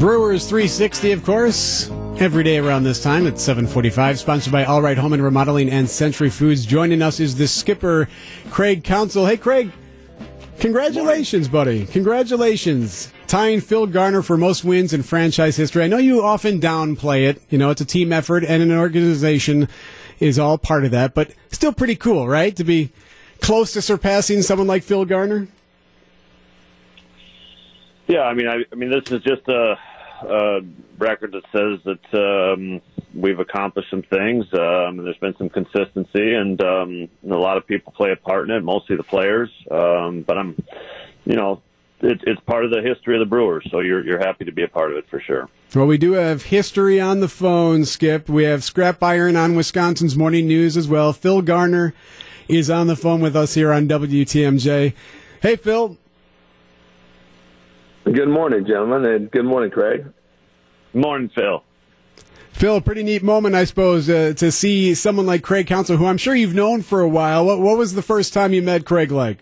Brewers 360, of course. Every day around this time at 745, sponsored by All Right Home and Remodeling and Century Foods. Joining us is the skipper, Craig Counsell. Hey, Craig, congratulations, buddy. Congratulations. Tying Phil Garner for most wins in franchise history. I know you often downplay it. You know, it's a team effort and an organization is all part of that, but still pretty cool, right? To be close to surpassing someone like Phil Garner? Yeah, I mean, I, I mean, this is just a, a record that says that um, we've accomplished some things. Um, and there's been some consistency, and um, a lot of people play a part in it, mostly the players. Um, but I'm, you know, it, it's part of the history of the Brewers, so you're you're happy to be a part of it for sure. Well, we do have history on the phone, Skip. We have Scrap Iron on Wisconsin's Morning News as well. Phil Garner is on the phone with us here on WTMJ. Hey, Phil. Good morning, gentlemen, and good morning, Craig. Morning, Phil. Phil, a pretty neat moment, I suppose, uh, to see someone like Craig Counsell, who I'm sure you've known for a while. What, what was the first time you met Craig like?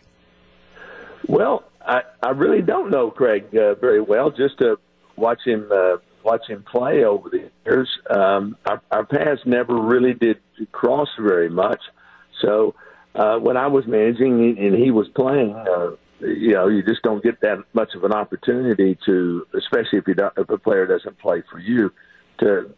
Well, I, I really don't know Craig uh, very well. Just to watch him uh, watch him play over the years, um, our, our paths never really did cross very much. So uh, when I was managing and he was playing, uh, you know, you just don't get that much of an opportunity to, especially if you don't, if a player doesn't play for you, to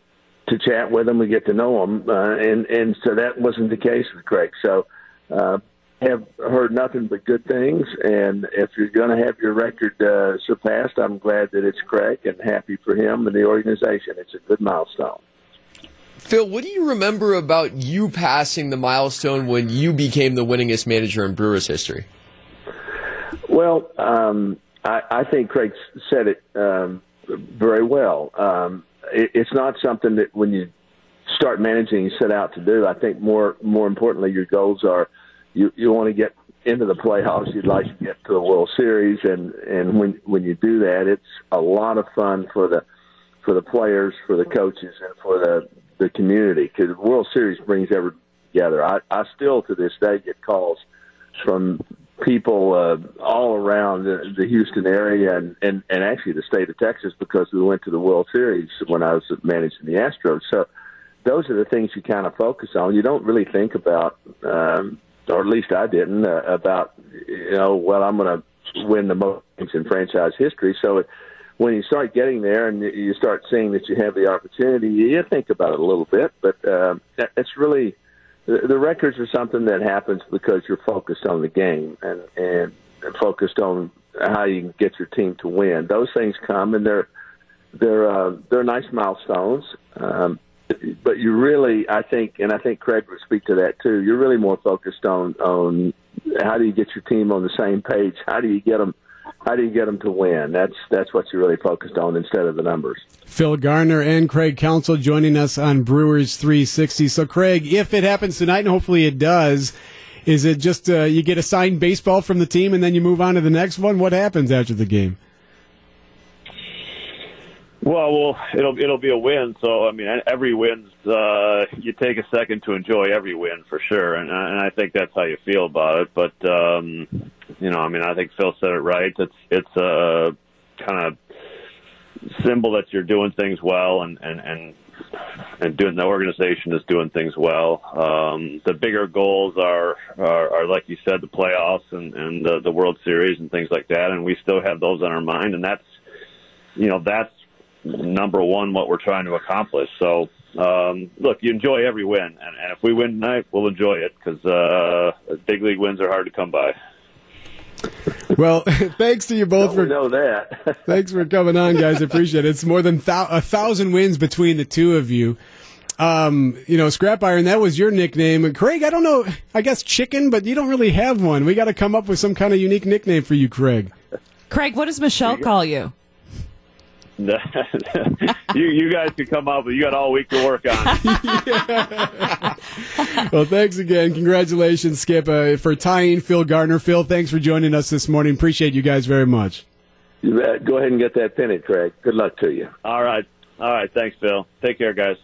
to chat with them and get to know them. Uh, and and so that wasn't the case with Craig. So. Uh, have heard nothing but good things, and if you're going to have your record uh, surpassed, I'm glad that it's Craig and happy for him and the organization. It's a good milestone. Phil, what do you remember about you passing the milestone when you became the winningest manager in Brewers history? Well, um, I, I think Craig said it um, very well. Um, it, it's not something that when you start managing, you set out to do. I think more more importantly, your goals are you you want to get into the playoffs. You'd like to get to the World Series, and and when when you do that, it's a lot of fun for the for the players, for the coaches, and for the the community because the World Series brings everyone together. I I still to this day get calls from people uh, all around the, the Houston area and, and and actually the state of Texas because we went to the World Series when I was managing the Astros. So those are the things you kind of focus on. You don't really think about um, or at least I didn't, uh, about you know, well, I'm going to win the most in franchise history. So it, when you start getting there and you start seeing that you have the opportunity, you think about it a little bit. But uh, that's really the, records are something that happens because you're focused on the game and and, and focused on how you can get your team to win. Those things come and they're they're uh, they're nice milestones. Um, but you really, I think, and I think Craig would speak to that too. You're really more focused on on how do you get your team on the same page? How do you get them? How do you get them to win? That's that's what you're really focused on instead of the numbers. Phil Garner and Craig Counsell joining us on Brewers 360. So, Craig, if it happens tonight, and hopefully it does, is it just uh, you get a signed baseball from the team and then you move on to the next one? What happens after the game? Well, well, it'll it'll be a win. So I mean, every win's uh, you take a second to enjoy every win for sure, and and I think that's how you feel about it. But um, you know, I mean, I think Phil said it right. It's it's a kind of symbol that you're doing things well, and and and and doing the organization is doing things well. Um, the bigger goals are, are are like you said, the playoffs and and the, the World Series and things like that, and we still have those on our mind, and that's you know that's number one what we're trying to accomplish. So, um, look, you enjoy every win, and, and if we win tonight, we'll enjoy it because uh, big league wins are hard to come by. Well, thanks to you both for know that. thanks for coming on, guys. I appreciate it. It's more than thou- a thousand wins between the two of you. Um, you know, Scrap Iron, that was your nickname. Craig, I don't know, I guess chicken, but you don't really have one. We got to come up with some kind of unique nickname for you, Craig. Craig, what does Michelle call you? you you guys can come up, but you got all week to work on. well, thanks again. Congratulations, Skip, uh, for tying Phil Garner. Phil, thanks for joining us this morning. Appreciate you guys very much. You bet. Go ahead and get that pennant, Craig. Good luck to you. All right. All right. Thanks, Phil. Take care, guys.